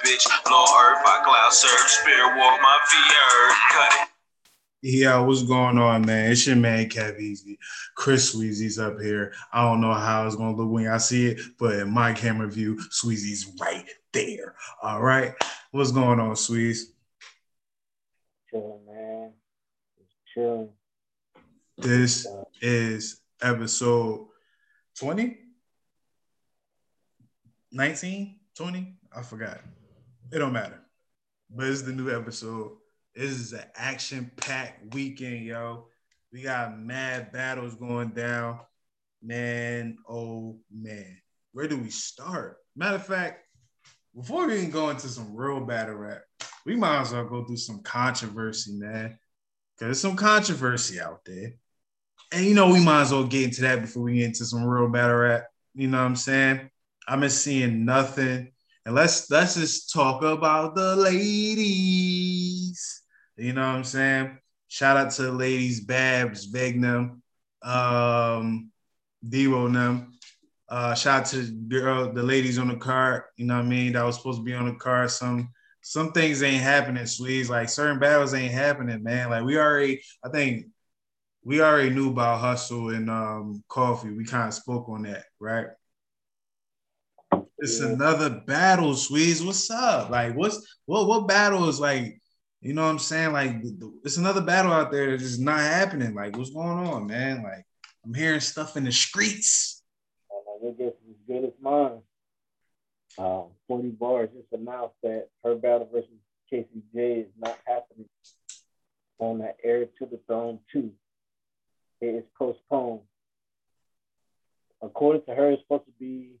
bitch. Low earth, I cloud surf, spirit walk, my feet hurt. Cut it. Yeah, what's going on, man? It's your man Kev Easy. Chris Sweezy's up here. I don't know how it's gonna look when I see it, but in my camera view, Sweezy's right there. All right. What's going on, Sweez? Chilling, man. Just chilling. This uh, is episode 20? 19? 20? I forgot. It don't matter. But it's the new episode. This is an action-packed weekend, yo. We got mad battles going down. Man, oh man. Where do we start? Matter of fact, before we even go into some real battle rap, we might as well go through some controversy, man. Cause there's some controversy out there. And you know, we might as well get into that before we get into some real battle rap. You know what I'm saying? I've been seeing nothing. And let's let's just talk about the ladies. You know what I'm saying? Shout out to the ladies, Babs, Vegnum, um, and them. Uh, shout out to the girl, the ladies on the card. You know what I mean? That was supposed to be on the card. Some some things ain't happening, Sweez. Like certain battles ain't happening, man. Like we already, I think we already knew about hustle and um coffee. We kind of spoke on that, right? It's Yeah. another battle, Sweez. What's up? Like, what's what what battle is like? You know what I'm saying? Like, it's another battle out there that's just not happening. Like, what's going on, man? Like, I'm hearing stuff in the streets. I think it's as good as mine. Um, 40 bars just announced that her battle versus Casey J is not happening on that Heir to the Throne 2. It is postponed. According to her, it's supposed to be,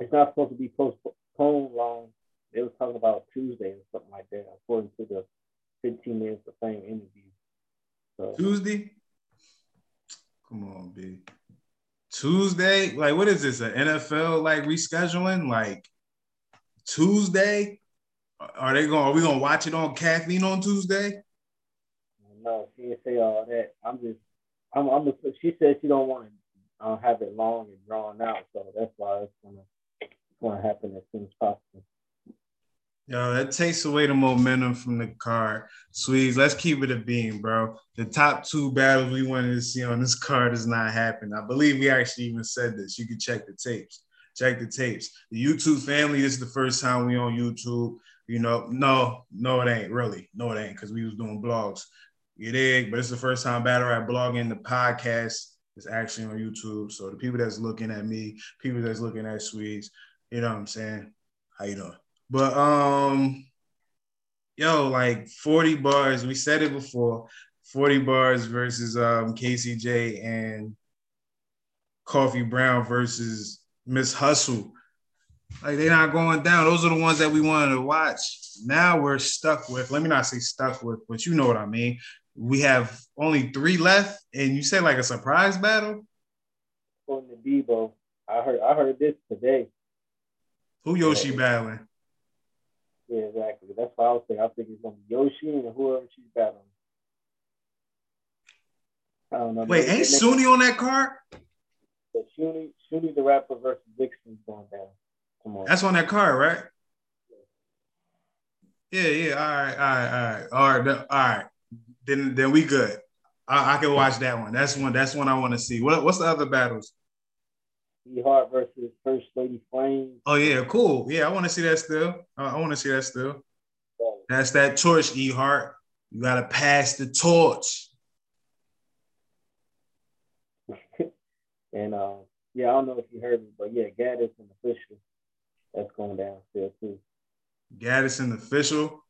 it's not supposed to be postponed long. They was talking about Tuesday or something like that, according to the 15 minutes of fame interview. So Tuesday? Come on, B. Tuesday? Like, what is this? An NFL like rescheduling? Like Tuesday? Are they going? Are we gonna watch it on caffeine on Tuesday? No, she didn't say all that. I'm just, I'm, I'm. She said she don't want to uh, have it long and drawn out, so that's why it's gonna, it's gonna happen as soon as possible. Yo, that takes away the momentum from the card. Sweez, let's keep it a beam, bro. The top two battles we wanted to see on this card is not happening. I believe we actually even said this. You can check the tapes. Check the tapes. The YouTube family, this is the first time we on YouTube. You know, no, no, it ain't really. No, it ain't, because we was doing blogs. You dig? But it's the first time battle rap blogging the podcast is actually on YouTube. So the people that's looking at me, people that's looking at Sweez, you know what I'm saying? How you doing? But um, yo, like 40 bars. We said it before. 40 bars versus um KCJ and Coffee Brown versus Miss Hustle. Like they're not going down. Those are the ones that we wanted to watch. Now we're stuck with, let me not say stuck with, but you know what I mean. We have only three left, and you say like a surprise battle. On the Debo, I heard, I heard this today. Who Yoshi battling? Yeah, exactly. That's why I was saying. I think it's gonna be Yoshi and whoever she's battling. I don't know. Wait, ain't Sunni on that card? but Shuni, Shuni the rapper versus Vixen's going down. Come on. That's on that card, right? Yeah, yeah. All right, all right, all right, all right. then- All right. Then, then we good. I, I can watch that one. That's one. That's one I want to see. What, what's the other battles? E Hart versus First Lady Flame. Oh yeah, cool. Yeah, I want to see that still. I, want to see that still. That's that torch, E Hart. You gotta pass the torch. and uh, yeah, I don't know if you heard me, but yeah, Gaddis and official. That's going down still too. Gaddison official.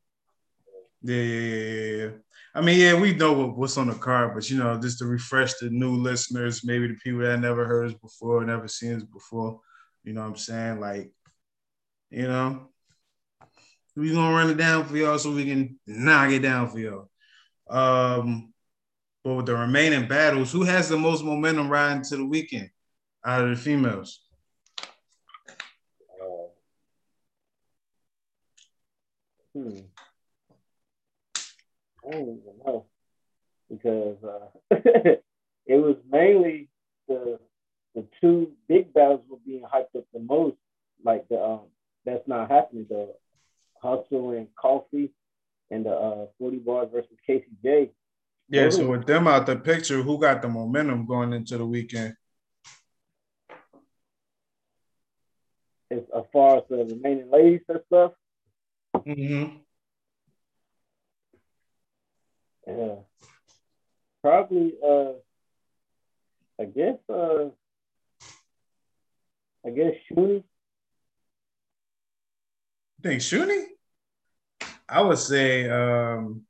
Yeah. I mean, yeah, we know what, what's on the card, but you know, just to refresh the new listeners, maybe the people that never heard us before, never seen us before. You know what I'm saying? Like, you know, we gonna run it down for y'all so we can knock it down for y'all. Um, but with the remaining battles, who has the most momentum riding to the weekend out of the females? Uh, hmm. I don't even know because uh, it was mainly the the two big battles were being hyped up the most. Like the um, that's not happening. The Hustle and Coffee and the uh, 40 bars versus Casey J. Yeah, so with them out the picture, who got the momentum going into the weekend? As, as far as the remaining ladies and stuff. Mm-hmm. Yeah. Probably uh I guess uh I guess Shuni. think Shuni? I would say um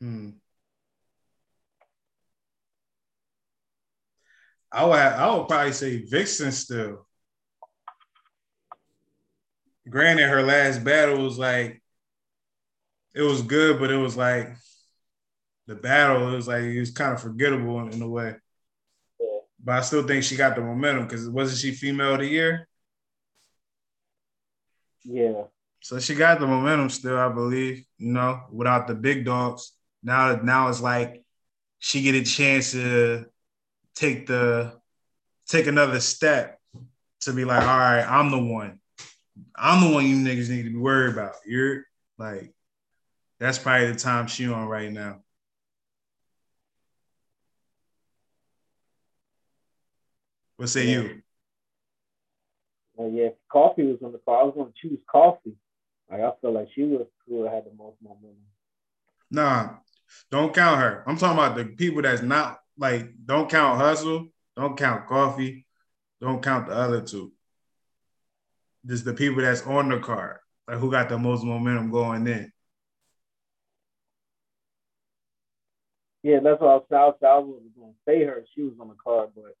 hmm. I would have, I would probably say Vixen still. Granted, her last battle was like it was good, but it was like the battle. It was like it was kind of forgettable in, in a way. Yeah. But I still think she got the momentum because wasn't she female of the year? Yeah. So she got the momentum still, I believe. You know, without the big dogs. Now, now it's like she get a chance to take the take another step to be like, all right, I'm the one. I'm the one you niggas need to be worried about. You're like, that's probably the time she on right now. What say Yeah. you? Well, yeah, if coffee was on the card. I was gonna choose coffee. Like I feel like she was who had the most momentum. Nah, don't count her. I'm talking about the people that's not like, don't count hustle, don't count coffee, don't count the other two. Just the people that's on the card, like who got the most momentum going in. Yeah, that's what I was, I was, I was gonna say her. She was on the card, but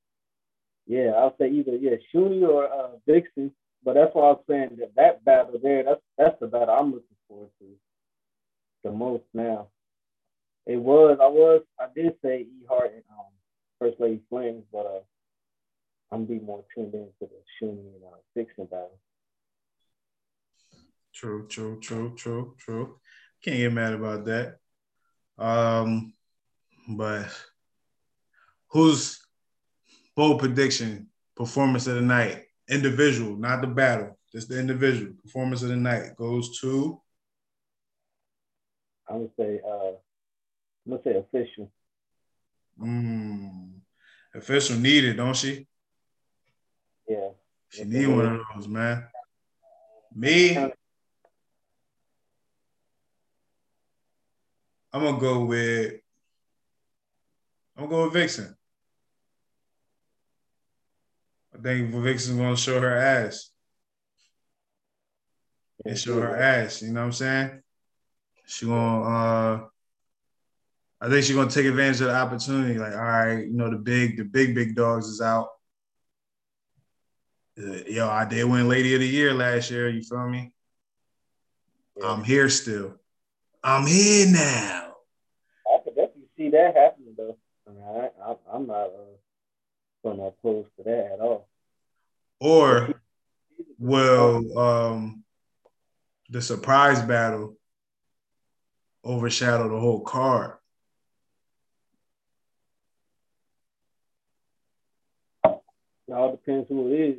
yeah, I'll say either yeah, Shuni or uh, Vixen. But that's why I was saying that that battle there, that's that's the battle I'm looking forward to the most now. It was I was I did say E Hart and um, First Lady Flames, but uh, I'm be more tuned into the Shuni and uh, Vixen battle. True, true, true, true, true. Can't get mad about that. Um, but who's bold prediction performance of the night? Individual, not the battle, just the individual performance of the night goes to I'm gonna say uh, I'm gonna say official. mm, official needed, don't she? Yeah. She need one of those, man. Me, I'm gonna go with I'm gonna go with Vixen. I think Vixen's gonna show her ass and show her ass. You know what I'm saying? She gonna uh I think she's gonna take advantage of the opportunity. Like, all right, you know, the big, the big, big dogs is out. Uh, yo, I did win Lady of the Year last year. You feel me? Yeah. I'm here still. I'm here now. I could definitely see that though. I mean, I, I'm not uh, gonna oppose to that at all. Or will um the surprise battle overshadow the whole card? It all depends who it is.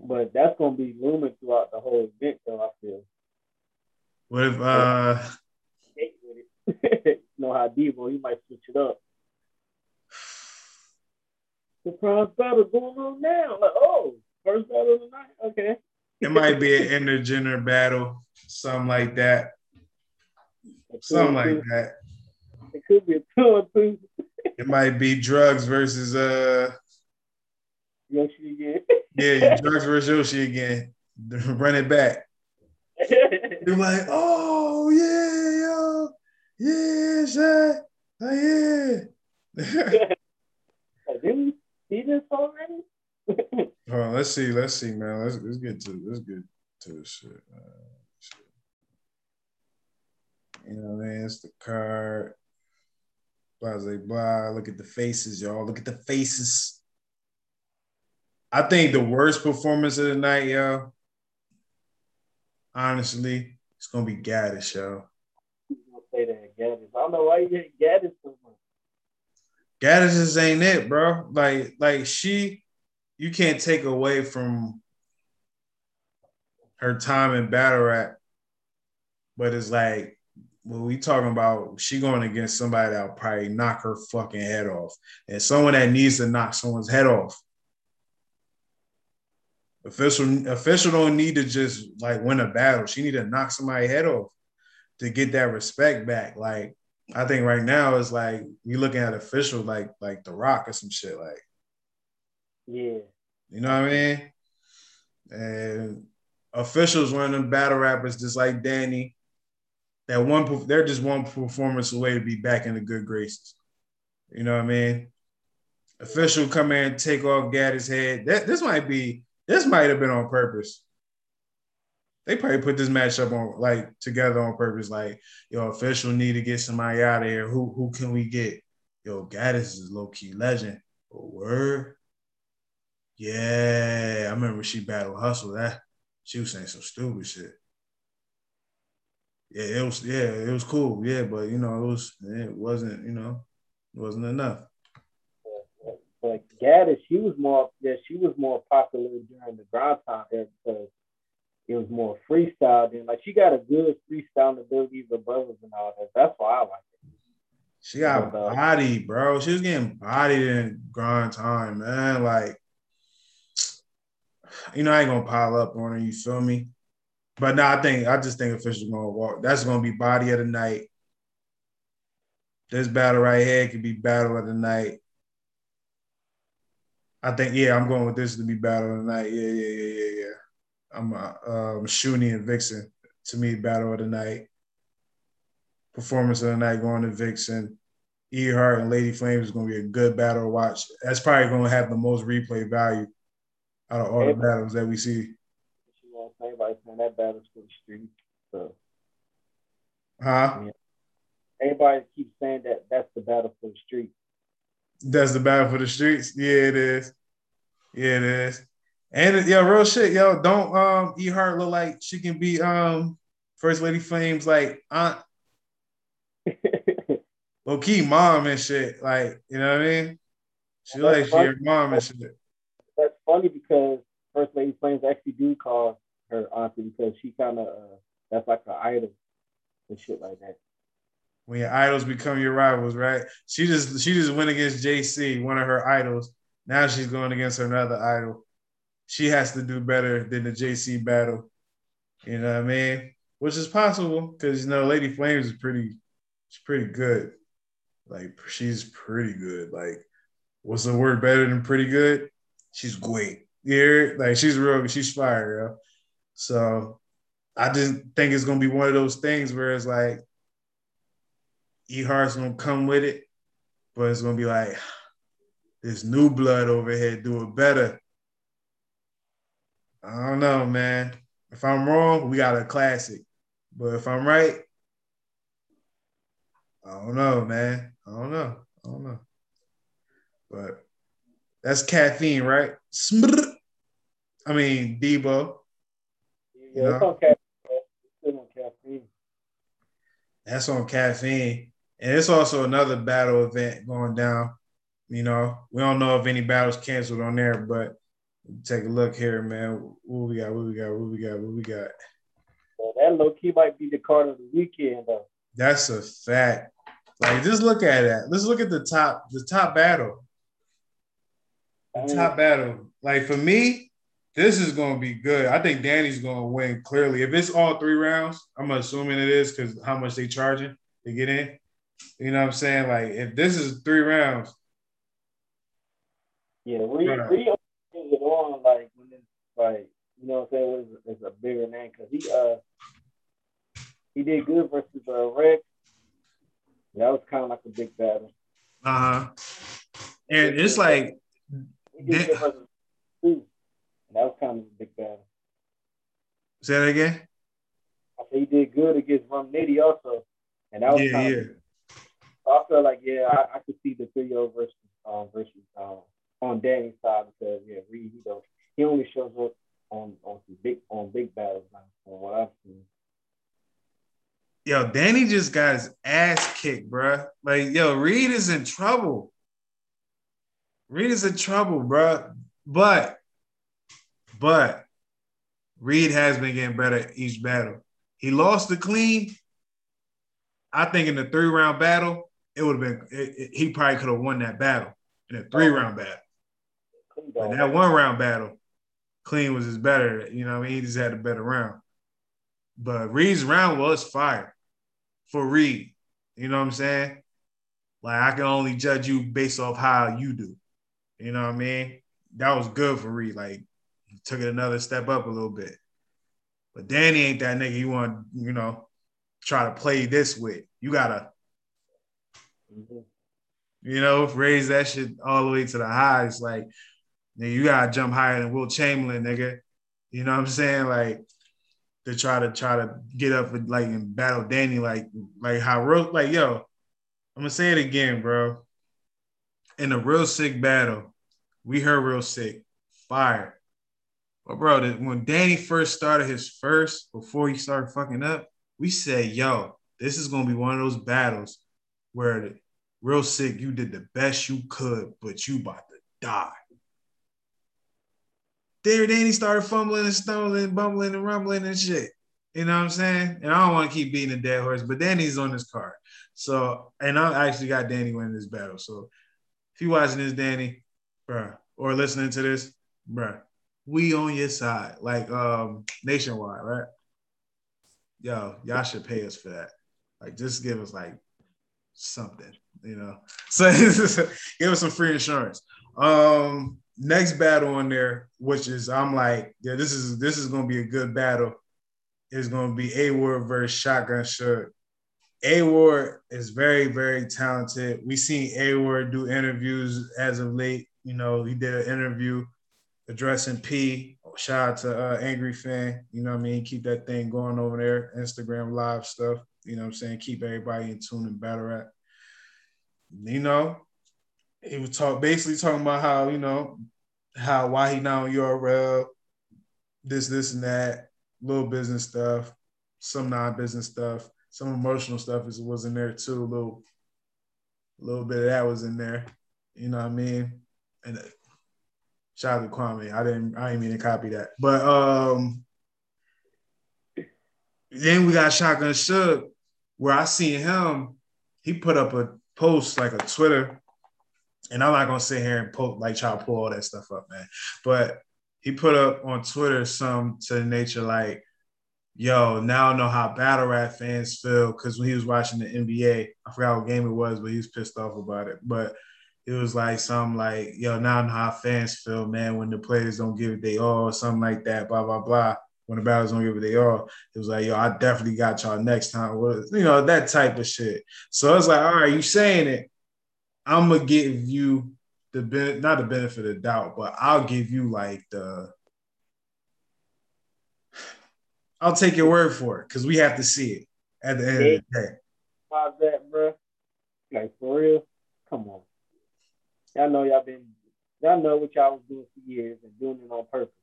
But that's gonna be looming throughout the whole event, though. I feel. What if uh Hate with it. You know how Debo, he might switch it up. Surprise battle going on now. Like, oh, first battle of the night. Okay. it might be an intergender battle, something like that. Something like that. It could be a two two. It might be drugs versus uh Yoshi again. yeah, drugs versus Yoshi again. Run it back. You're like, oh yeah, yo, yeah, Shaq, oh yeah. Didn't we see this already? Hold on, let's see, let's see, man. Let's let's get to let's get to the shit. Uh. You know what I? It's the card. Blah blah blah. Look at the faces, y'all. Look at the faces. I think the worst performance of the night, y'all. Honestly, it's gonna be Gaddis, yo. gonna say that Gaddis. I know why you Gaddis so. Gaddis ain't it, bro. Like, like she, you can't take away from her time in battle rap, but it's like when we talking about she going against somebody that'll probably knock her fucking head off, and someone that needs to knock someone's head off. Official official don't need to just like win a battle. She need to knock somebody head off to get that respect back. Like I think right now it's like we looking at official like like The Rock or some shit like. Yeah. You know what I mean? And officials one of them battle rappers just like Danny. That one they're just one performance away to be back in the good graces. You know what I mean? Official come in take off Gaddis' head. That this might be this might have been on purpose they probably put this matchup on like together on purpose. Like, yo, official need to get somebody out of here. Who who can we get? Yo, Gaddis is low key legend. Oh, word. Yeah, I remember she battled hustle. That she was saying some stupid shit. Yeah, it was. Yeah, it was cool. Yeah, but you know, it was. It wasn't. You know, it wasn't enough. But Gaddis, she was more. Yeah, she was more popular during the grind time because it was more freestyle than like she got a good freestyle ability with brothers and all that. That's why I like it. She got uh, body, bro. She was getting bodied in grind time, man. Like, you know, I ain't gonna pile up on her. You feel me? But no, I think I just think officials gonna walk. That's gonna be body of the night. This battle right here could be battle of the night. I think, yeah, I'm going with this to be battle of the night. Yeah, yeah, yeah, yeah, yeah. I'm uh, um, Shuni and Vixen. To me, battle of the night. Performance of the night going to Vixen. E Heart and Lady Flames is going to be a good battle to watch. That's probably going to have the most replay value out of all everybody, the battles that we see. Everybody saying that battle's for the street. So. Huh? Yeah. Everybody keeps saying that that's the battle for the street. That's the battle for the streets. Yeah, it is. Yeah, it is. And yo, real shit, yo, don't um E Heart look like she can be um First Lady Flames like aunt low key mom and shit. Like, you know what I mean? She like she her mom and shit. That's funny because First Lady Flames actually do call her auntie because she kind of uh, that's like her idol and shit like that. When your idols become your rivals, right? She just she just went against JC, one of her idols. Now she's going against another idol she has to do better than the JC battle. You know what I mean? Which is possible because you know Lady Flames is pretty, she's pretty good. Like she's pretty good. Like, what's the word better than pretty good? She's great. Yeah, like she's real. She's fire, yo. So I just think it's gonna be one of those things where it's like E Heart's gonna come with it, but it's gonna be like this new blood over here do it better. I don't know, man. If I'm wrong, we got a classic. But if I'm right, I don't know, man. I don't know. I don't know. But that's caffeine, right? I mean, Debo. Yeah, it's on caffeine. It's on caffeine. That's on caffeine. And it's also another battle event going down. You know, we don't know if any battles canceled on there, but Take a look here, man. What we got? What we got? What we got? What we got? Well, that low key might be the card of the weekend, though. That's a fact. Like, just look at that. Let's look at the top, the top battle. The top battle. Like for me, this is gonna be good. I think Danny's gonna win clearly. If it's all three rounds, I'm assuming it is because how much they charging to get in. You know what I'm saying? Like if this is three rounds. Yeah, we, we like when it's like you know what I'm saying it's, it's a bigger name because he uh he did good versus uh, Rex. That was kind of like a big battle. Uh huh. And it's like He did good versus Stu. That was kind of a big battle. say that again. I said he did good against Rum Nitty also, and that was Yeah, kind yeah. of. So I feel like yeah, I, I could see the video versus um versus um on Danny's side because yeah, Reed he don't he only shows up on on big on big battles now from what I've seen. Yo, Danny just got his ass kicked, bruh. Like, yo, Reed is in trouble. Reed is in trouble, bruh. But, but Reed has been getting better each battle. He lost the clean. I think in the three round battle, it would have been. It, it- he probably could have won that battle in a three oh. round battle. But that one round battle, clean was his better. You know, what I mean, he just had a better round. But Reed's round was fire for Reed. You know what I'm saying? Like I can only judge you based off how you do. You know what I mean? That was good for Reed. Like he took it another step up a little bit. But Danny ain't that nigga you want, you know, try to play this with. You gotta, Mhm. you know, raise that shit all the way to the highs. Like, nigga, you gotta jump higher than Will Chamberlain, nigga. You know what I'm saying? Like, to try to try to get up and like and battle Danny, like, like how real, like, yo, I'm gonna say it again, bro. In a real sick battle, we heard real sick, fire. But bro, when Danny first started his first, before he started fucking up, we said, yo, this is gonna be one of those battles where real sick, you did the best you could, but you about to die. There, Danny started fumbling and stumbling, bumbling and rumbling and shit. You know what I'm saying? And I don't want to keep beating a dead horse, but Danny's on this card. So, and I actually got Danny winning this battle. So, if you watching this, Danny, bruh, or listening to this, bruh, we on your side, like um nationwide, right? Yo, y'all should pay us for that. Like, just give us like something, you know. So give us some free insurance. Um, next battle on there, which is I'm like, yeah, this is this is gonna be a good battle. Is gonna be A Ward versus Shotgun Suge. A Ward is very, very talented. We seen A Ward do interviews as of late. You know, he did an interview addressing P. Shout out to uh, Angry Fan. You know what I mean? Keep that thing going over there. Instagram live stuff. You know I'm saying? Keep everybody in tune and battle rap. You know, he was talk basically talking about how, you know, how why he not on URL, this, this, and that, little business stuff, some non-business stuff, some emotional stuff is was in there too. A little, a little bit of that was in there. You know what I mean? And shout out to Kwame. I didn't I didn't mean to copy that. But um then we got Shotgun Suge, where I seen him, he put up a post like a Twitter, and I'm not gonna sit here and pull like try to pull all that stuff up, man. But he put up on Twitter some to the nature like, yo, now I know how battle rap fans feel because when he was watching the NBA, I forgot what game it was, but he was pissed off about it. But it was like something like, yo, now I know how fans feel, man, when the players don't give it they all, or something like that, blah, blah, blah. When the battles don't give it they all. It was like, yo, I definitely got y'all next time. You know, that type of shit. So it's like, all right, you saying it. I'm gonna give you the ben- not the benefit of the doubt, but I'll give you like the I'll take your word for it because we have to see it at the end of the day. How's that, bro? Like for real? Come on. Y'all know y'all been y'all know what y'all was doing for years and doing it on purpose.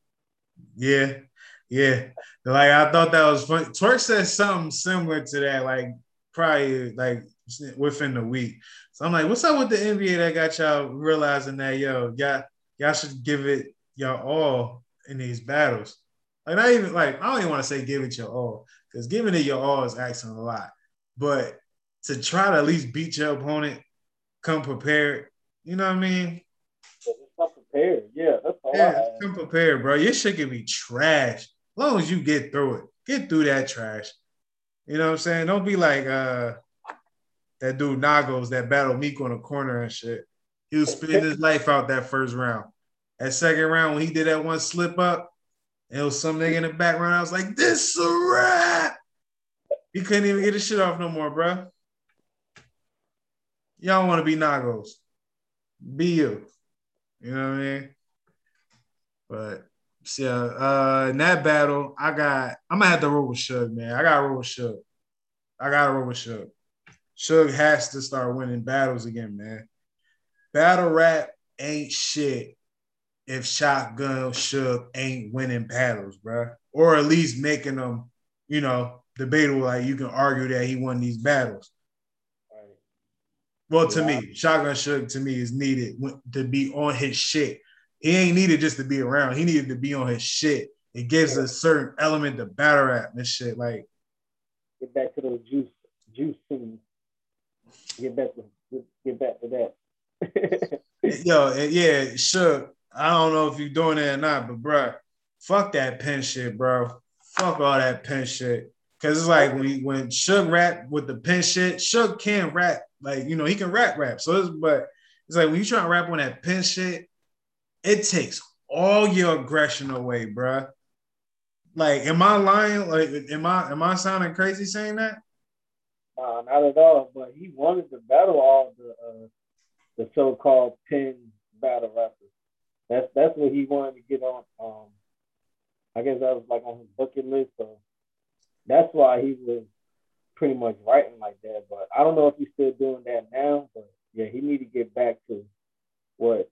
Yeah, yeah. Like I thought that was funny. Twork said something similar to that, like probably like within the week. So I'm like, what's up with the NBA that got y'all realizing that yo, y'all, y'all should give it y'all all in these battles. Like not even like I don't even want to say give it your all, because giving it your all is asking a lot. But to try to at least beat your opponent, come prepared, you know what I mean? Come prepared. Yeah, that's all Yeah, come prepared, bro. Your shit can be trash. As long as you get through it. Get through that trash. You know what I'm saying? Don't be like uh that dude Nagos that battled Meek on the corner and shit. He was spitting his life out that first round. That second round, when he did that one slip up, it was some nigga in the background. I was like, this is a wrap. He couldn't even get his shit off no more, bro. Y'all want to be Nagos. Be you. You know what I mean? But yeah, uh, in that battle, I got I'm gonna have to roll with Suge, man. I gotta roll with Suge. I gotta roll with Suge. Suge has to start winning battles again, man. Battle rap ain't shit if Shotgun Suge ain't winning battles, bro. Or at least making them, you know, debatable. Like you can argue that he won these battles. Well, to yeah. me, Shotgun Suge to me is needed to be on his shit. He ain't needed just to be around. He needed to be on his shit. It gives yeah. a certain element to battle rap and shit. Like get back to those juice juice scenes. Get back to get back to that. Yo, eh, yeah, Suge. I don't know if you're doing it or not, but bro, fuck that pen shit, bro. Fuck all that pen shit. Cause it's like when he, when Suge rap with the pen shit, Suge can rap like you know he can rap rap. So it's but it's like when you try to rap on that pen shit, it takes all your aggression away, bro. Like, am I lying? Like, am I am I sounding crazy saying that? Nah, not at all. But he wanted to battle all the uh, the so-called pen battle rappers. That's that's what he wanted to get on. Um, I guess that was like on his bucket list. So that's why he was pretty much writing like that. But I don't know if he's still doing that now. But yeah, he need to get back to what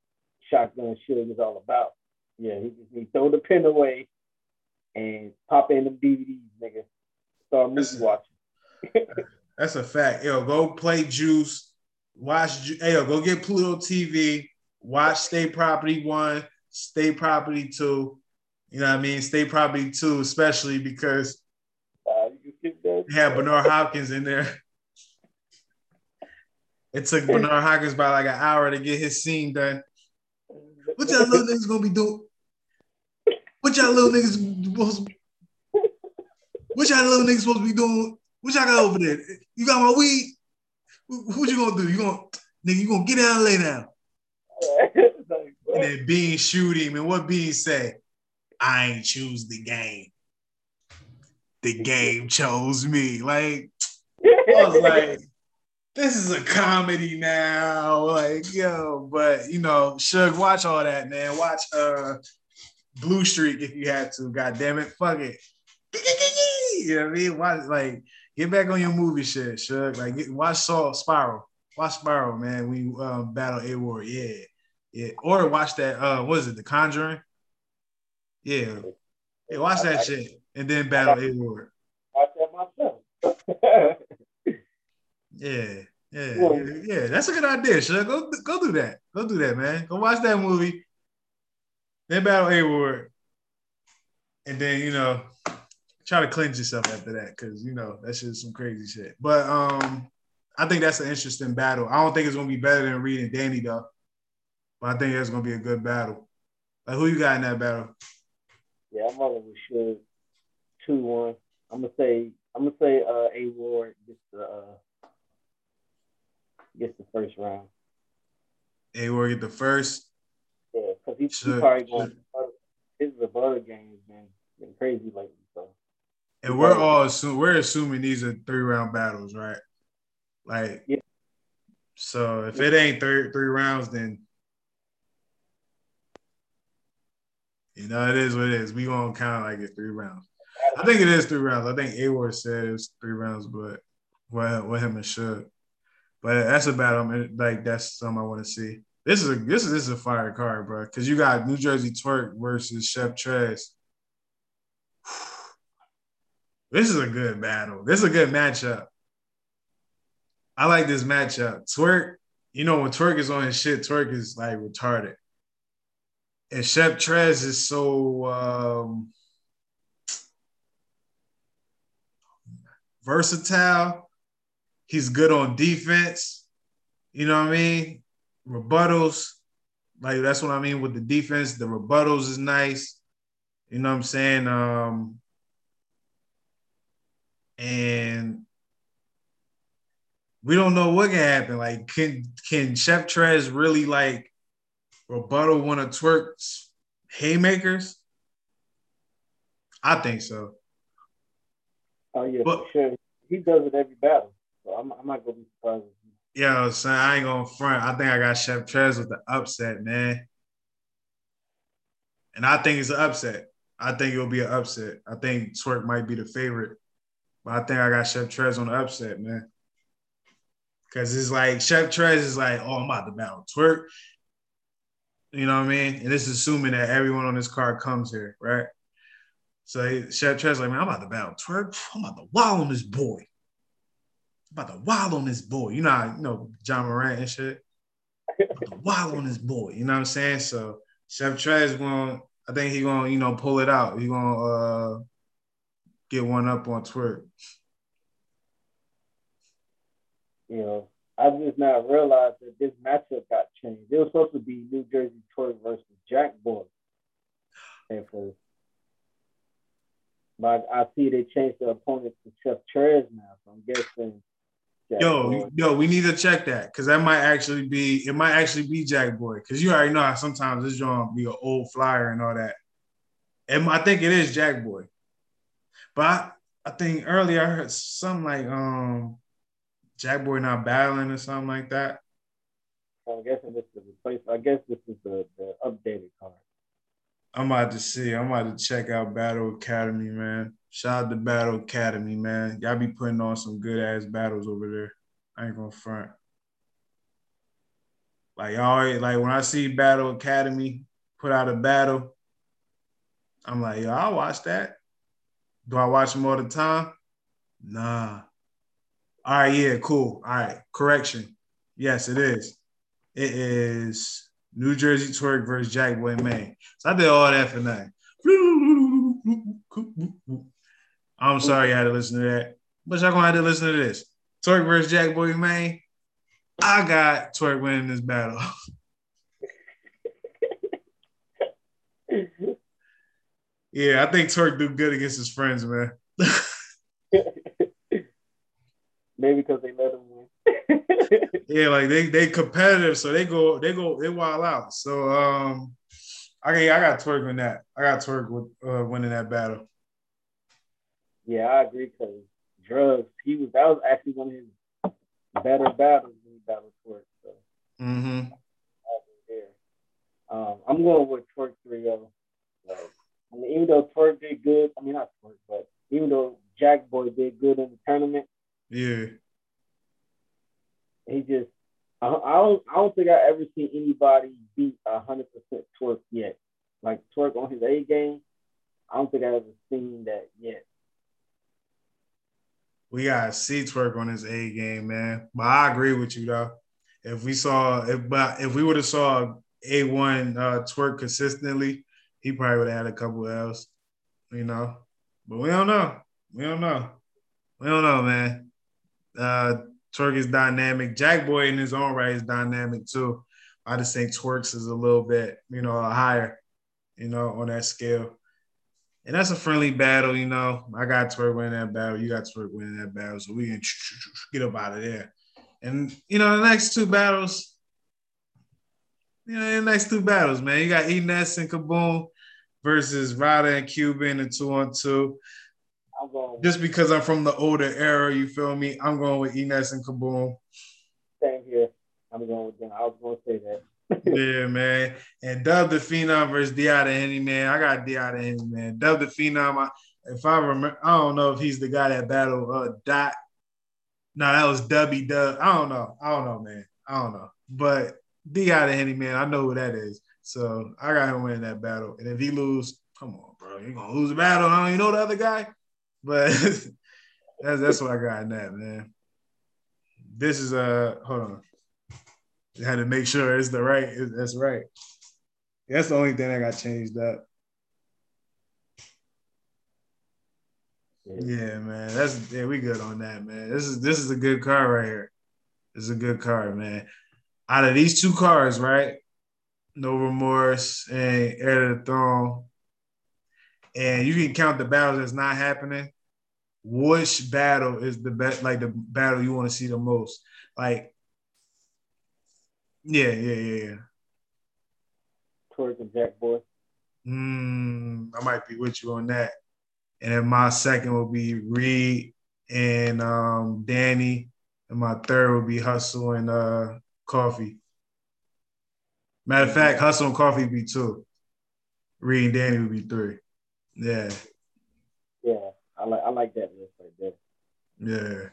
shotgun Suge is all about. Yeah, he just need to throw the pen away and pop in the DVDs, nigga. Start movie watching. that's a fact. Yo, go play Juice. Watch. Yo, go get Pluto TV. Watch State Property One, State Property Two. You know what I mean? State Property Two, especially because they had Bernard Hopkins in there. It took Bernard Hopkins by like an hour to get his scene done. What y'all little niggas gonna be doing? What y'all little niggas supposed? What y'all little niggas supposed to be doing? What y'all got over there? You got my weed? What you gonna do? You gonna nigga? You gonna get out and lay down? and then Bean shoot him, and what Bean say? I ain't choose the game the game chose me. Like, I was like, this is a comedy now. Like, yo, but you know, Suge, watch all that, man. Watch uh Blue Streak if you had to. God damn it. Fuck it. You know what I mean? Watch like get back on your movie shit, Suge. Like get, watch Saw Spiral. Watch Spiral, man. We um, battle A War. Yeah. Yeah. Or watch that uh what is it, The Conjuring? Yeah. Hey, watch that shit and then battle A Ward. Watch that myself. yeah. Yeah, yeah, that's a good idea. Should go go do that? Go do that, man. Go watch that movie. Then battle A Ward, and then you know try to cleanse yourself after that because you know that's just some crazy shit. But um, I think that's an interesting battle. I don't think it's gonna be better than Reed and Danny though, but I think it's gonna be a good battle. Like who you got in that battle? Yeah, I'm rolling with Suge two one. I'm gonna say I'm gonna say uh, A Ward gets the uh, gets the first round. A Ward get the first. Yeah, because he's sure, probably going. Sure. His butter game has been been crazy lately. And we're all assume, we're assuming these are three round battles, right? Like, yeah. so if it ain't three three rounds, then you know it is what it is. We gonna count like it's three rounds. I think it is three rounds. I think Awar said it was three rounds, but what what him and Suge. But that's a battle. Like that's something I want to see. This is a this is, this is a fire card, bro. Because you got New Jersey Twork versus Chef Trez. This is a good battle. This is a good matchup. I like this matchup. Twork, you know, when Twork is on his shit, Twork is like retarded. And Chef Trez is so um, versatile. He's good on defense. You know what I mean? Rebuttals. Like that's what I mean with the defense. The rebuttals is nice. You know what I'm saying? Um, and we don't know what can happen. Like, can can Chef Trez really like rebuttal one of Twork's haymakers? I think so. Oh yeah, but, sure. he does it every battle, so I'm, I'm not gonna be surprised. Yo, son, I ain't gonna front. I think I got Chef Trez with the upset, man. And I think it's an upset. I think it'll be an upset. I think Twork might be the favorite, but I think I got Chef Trez on the upset, man. Cause it's like Chef Trez is like, oh, I'm about to battle Twork. You know what I mean? And this is assuming that everyone on this card comes here, right? So he, Chef Trez like, man, I'm about to battle Twork. I'm about to wild on this boy. I'm about to wild on this boy. You know, how, you know, Ja Morant and shit. wild on this boy. You know what I'm saying? So Chef Trez going, I think he gonna, you know, pull it out. He gonna uh get one up on Twork. You know, I just now realized that this matchup got changed. It was supposed to be New Jersey Twork versus Jack Boy. And for but I see they changed the opponent to Chef Trez now. So I'm guessing Jack yo, Boy. yo, we need to check that because that might actually be it might actually be Jack Boy because you already know how sometimes this joint be an old flyer and all that. And I think it is Jack Boy, but I, I think earlier I heard something like um Jack Boy not battling or something like that. I guess this is the place. I guess this is the, the updated card. I'm about to see. I'm about to check out Battle Academy, man. Shout out to Battle Academy, man. Y'all be putting on some good ass battles over there. I ain't gonna front. Like y'all, like when I see Battle Academy put out a battle, I'm like, yo, I'll watch that. Do I watch them all the time? Nah. All right, yeah, cool. All right, correction. Yes, it is. It is New Jersey Twork versus Jack Boy Maine. So I did all that for nothing. I'm sorry I had to listen to that. But y'all gonna have to listen to this. Twork versus Jack Boy Maine. I got Twork winning this battle. yeah, I think Twork do good against his friends, man. Maybe because they let him win. yeah, like they they competitive, so they go they go they wild out. So um, I I got Twork in that. I got Twork with uh, winning that battle. Yeah, I agree because drugs. He was that was actually one of his better battles when he battled Twork. So. Mm-hmm. Um, I'm going with Twork 3-0. Like, Even though Twork did good, I mean not Twork, but even though Jack Boy did good in the tournament, yeah. He just I, I don't I don't think I ever seen anybody beat hundred percent Twork yet. Like Twork on his A game. I don't think I ever seen that yet. We gotta see Twork on his A game, man. But I agree with you though. If we saw if but if we would have saw A one uh, Twork consistently, he probably would have had a couple else, you know. But we don't know. We don't know. We don't know, man. Uh, Twork is dynamic. Jack Boy in his own right is dynamic too. I just think Tworks is a little bit, you know, higher, you know, on that scale. And that's a friendly battle, you know. I got Twork winning that battle. You got Twork winning that battle. So we can get up out of there. And, you know, the next two battles, you know, in the next two battles, man. You got Enes and Kaboom versus Rada and Cuban and two on two. I'm going just because I'm from the older era, you feel me? I'm going with Enes and Kaboom. Same here. I'm going with them. I was going to say that. yeah, man. And Dub the Phenom versus Deotta Henny, man. I got Deotta Henny, man. Dub the Phenom. I, if I remember, I don't know if he's the guy that battled uh, Dot. No, that was Dubby Dub. I don't know. I don't know, man. I don't know. But Deotta Henny, man, I know who that is. So I got him winning that battle. And if he lose, come on, bro. You're gonna lose the battle. I don't even know the other guy. But that's that's what I got in that, man. This is a uh, hold on. I had to make sure it's the right. That's right. That's the only thing that got changed up. Yeah, man. That's yeah, we good on that, man. This is this is a good car right here. This is a good car, man. Out of these two cars, right? No remorse and heir to the throne and you can count the battles that's not happening. Which battle is the best, like the battle you want to see the most? Like, yeah, yeah, yeah, yeah. Twork and Jack Boy. Mm, I might be with you on that. And then my second will be Reed and um, Danny, and my third would be Hustle and uh, Coffee. Matter of fact, Hustle and Coffee would be two. Reed and Danny would be three. Yeah. Yeah, I like I like that list right there. Yeah.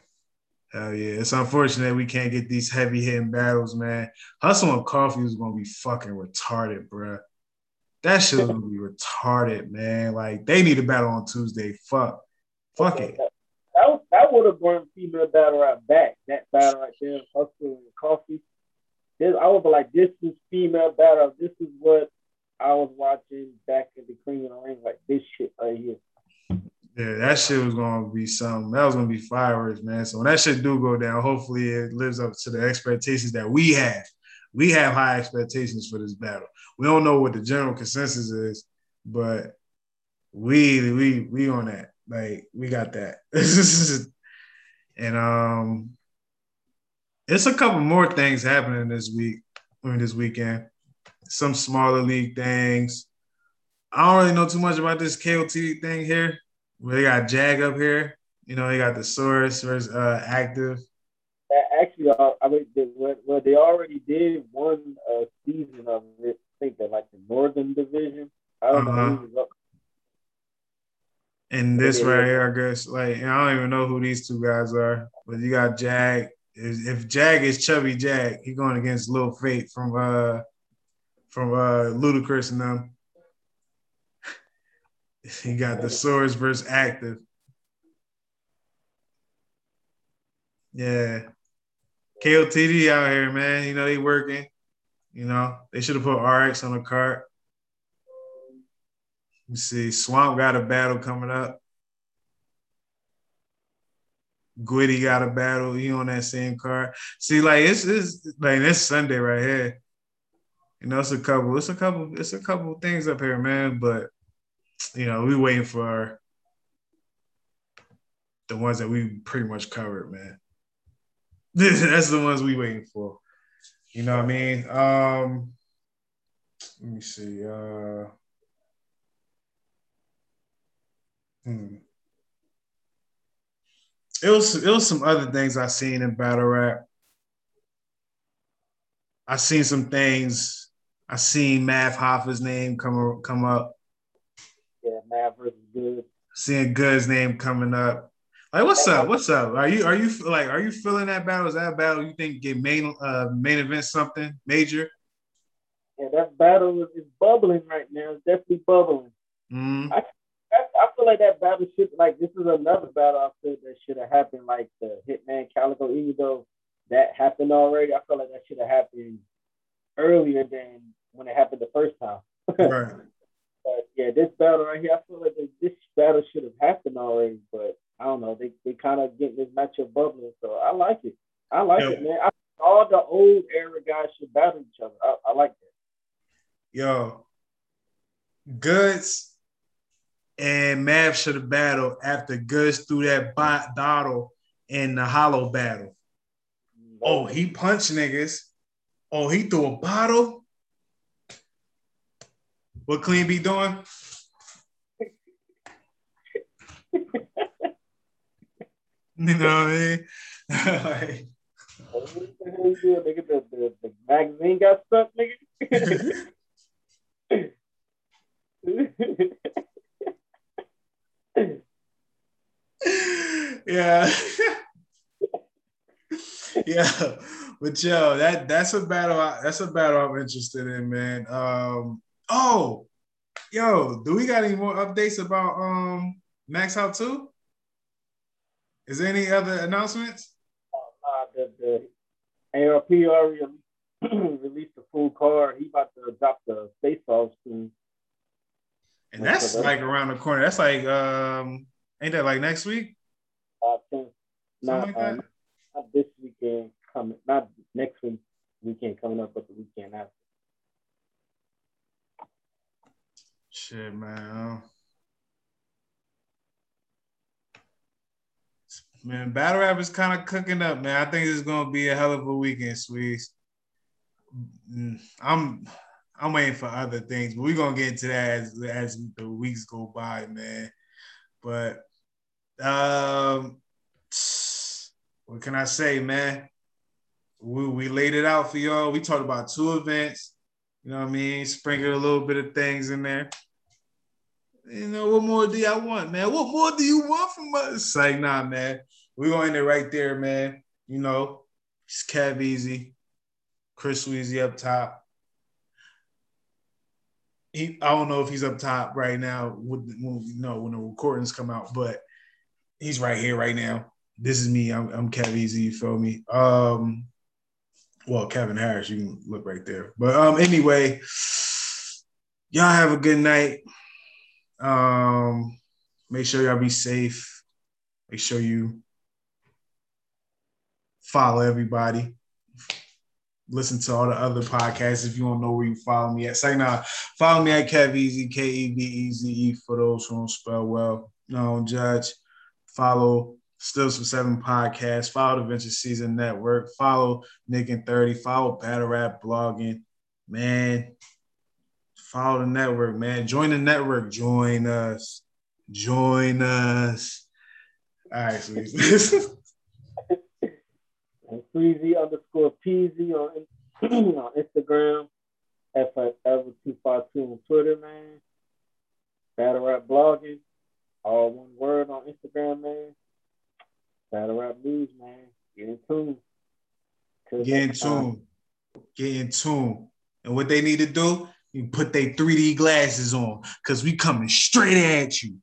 Hell yeah. It's unfortunate we can't get these heavy hitting battles, man. Hustle and Coffee is gonna be fucking retarded, bro. That shit is gonna be retarded, man. Like they need a battle on Tuesday. Fuck. Fuck it. That, that would have brought female battle right back. That battle right there, Hustle and Coffee. This, I was like, this is female battle. This is what I was watching back in the Queen of the Ring. Like this shit right here. Yeah, that shit was gonna be something. That was gonna be fireworks, man. So when that shit do go down, hopefully it lives up to the expectations that we have. We have high expectations for this battle. We don't know what the general consensus is, but we we we on that. Like we got that. and um it's a couple more things happening this week, I mean this weekend. Some smaller league things. I don't really know too much about this KOT thing here. We got Jag up here. You know, they got the Source versus uh, Active. Actually, uh, I mean, they, well, they already did one uh, season of it. I think that like the Northern Division. I don't uh-huh. know. And this right here, I guess, like I don't even know who these two guys are, but you got Jag. If Jag is Chubby Jag, he going against Lil Fate from uh from uh Ludacris and them. He got the swords versus Active. Yeah. KOTD out here, man. You know, they working. You know, they should have put RX on the cart. Let me see. Swamp got a battle coming up. Gwitty got a battle. He on that same card. See, like it's it's like this Sunday right here. You know, it's a couple, it's a couple, it's a couple things up here, man. But you know, we waiting for the ones that we pretty much covered, man. That's the ones we waiting for. You know what I mean? Um, let me see. Uh, hmm. It was it was some other things I seen in battle rap. I seen some things. I seen Math Hoffa's name come come up. Yeah, Math versus Good. Seeing Good's name coming up. Like, what's up? What's up? Are you are you like are you feeling that battle? Is that battle you think get main uh main event something major? Yeah, that battle is, bubbling right now. It's definitely bubbling. Mm-hmm. I, I, feel like that battle should like this is another battle I feel that should have happened like the Hitman Calicoe, even though that happened already. I feel like that should have happened earlier than when it happened the first time. right. But yeah, this battle right here, I feel like this battle should have happened already, but I don't know. They they kind of get this matchup bubbling, so I like it. I like it, man. I, all the old era guys should battle each other. I, I like that. Yo, Goods and Mav should have battled after Goods threw that bot bottle in the hollow battle. Oh, he punched niggas. Oh, he threw a bottle. What Clean be doing? You know what I mean? The, the, the magazine got stuck, nigga. Yeah. yeah. But yo, that that's a battle. I, that's a battle I'm interested in, man. Um, oh, yo, do we got any more updates about um Max Out 2? Is there any other announcements? Uh, the, the ARP already released the full card. He about to drop the face off soon. And that's like around the corner. That's like um ain't that like next week? Uh, not, like um, not this weekend coming not next week weekend coming up, but the weekend after. Shit, man. Man, battle rap is kind of cooking up, man. I think it's gonna be a hell of a weekend, Sweez. Mm, I'm I'm waiting for other things, but we're gonna get into that as, as the weeks go by, man. But um what can I say, man? We, we laid it out for y'all. We talked about two events. You know what I mean? Sprinkle a little bit of things in there. You know, what more do y'all want, man? What more do you want from us? like, nah, man. We're going there right there, man. You know, it's Keveze, Chris Sweezy up top. He, I don't know if he's up top right now. When, when you know when the recordings come out, but he's right here right now. This is me. I'm, I'm Keveze. You feel me? Um, well, Kevin Harris. You can look right there. But um, anyway, y'all have a good night. Um, make sure y'all be safe. Make sure you follow everybody. Listen to all the other podcasts if you don't know where you follow me at. Say now, follow me at Keveze, K E B E Z E for those who don't spell well. No, Judge. Follow Still Some Seven Podcast. Follow the Venture Season Network. Follow Nick and 30. Follow Battle Rap Blogging. Man, follow the network, man. Join the network. Join us. Join us. All right, sweet. and Freezy underscore Peasy on, on Instagram. FFever252 on Twitter, man. Battle Rap Blogging. All one word on Instagram, man. Battle Rap News, man. Get in tune. Get in tune. Get in tune. And what they need to do, you put their 3D glasses on, because we coming straight at you.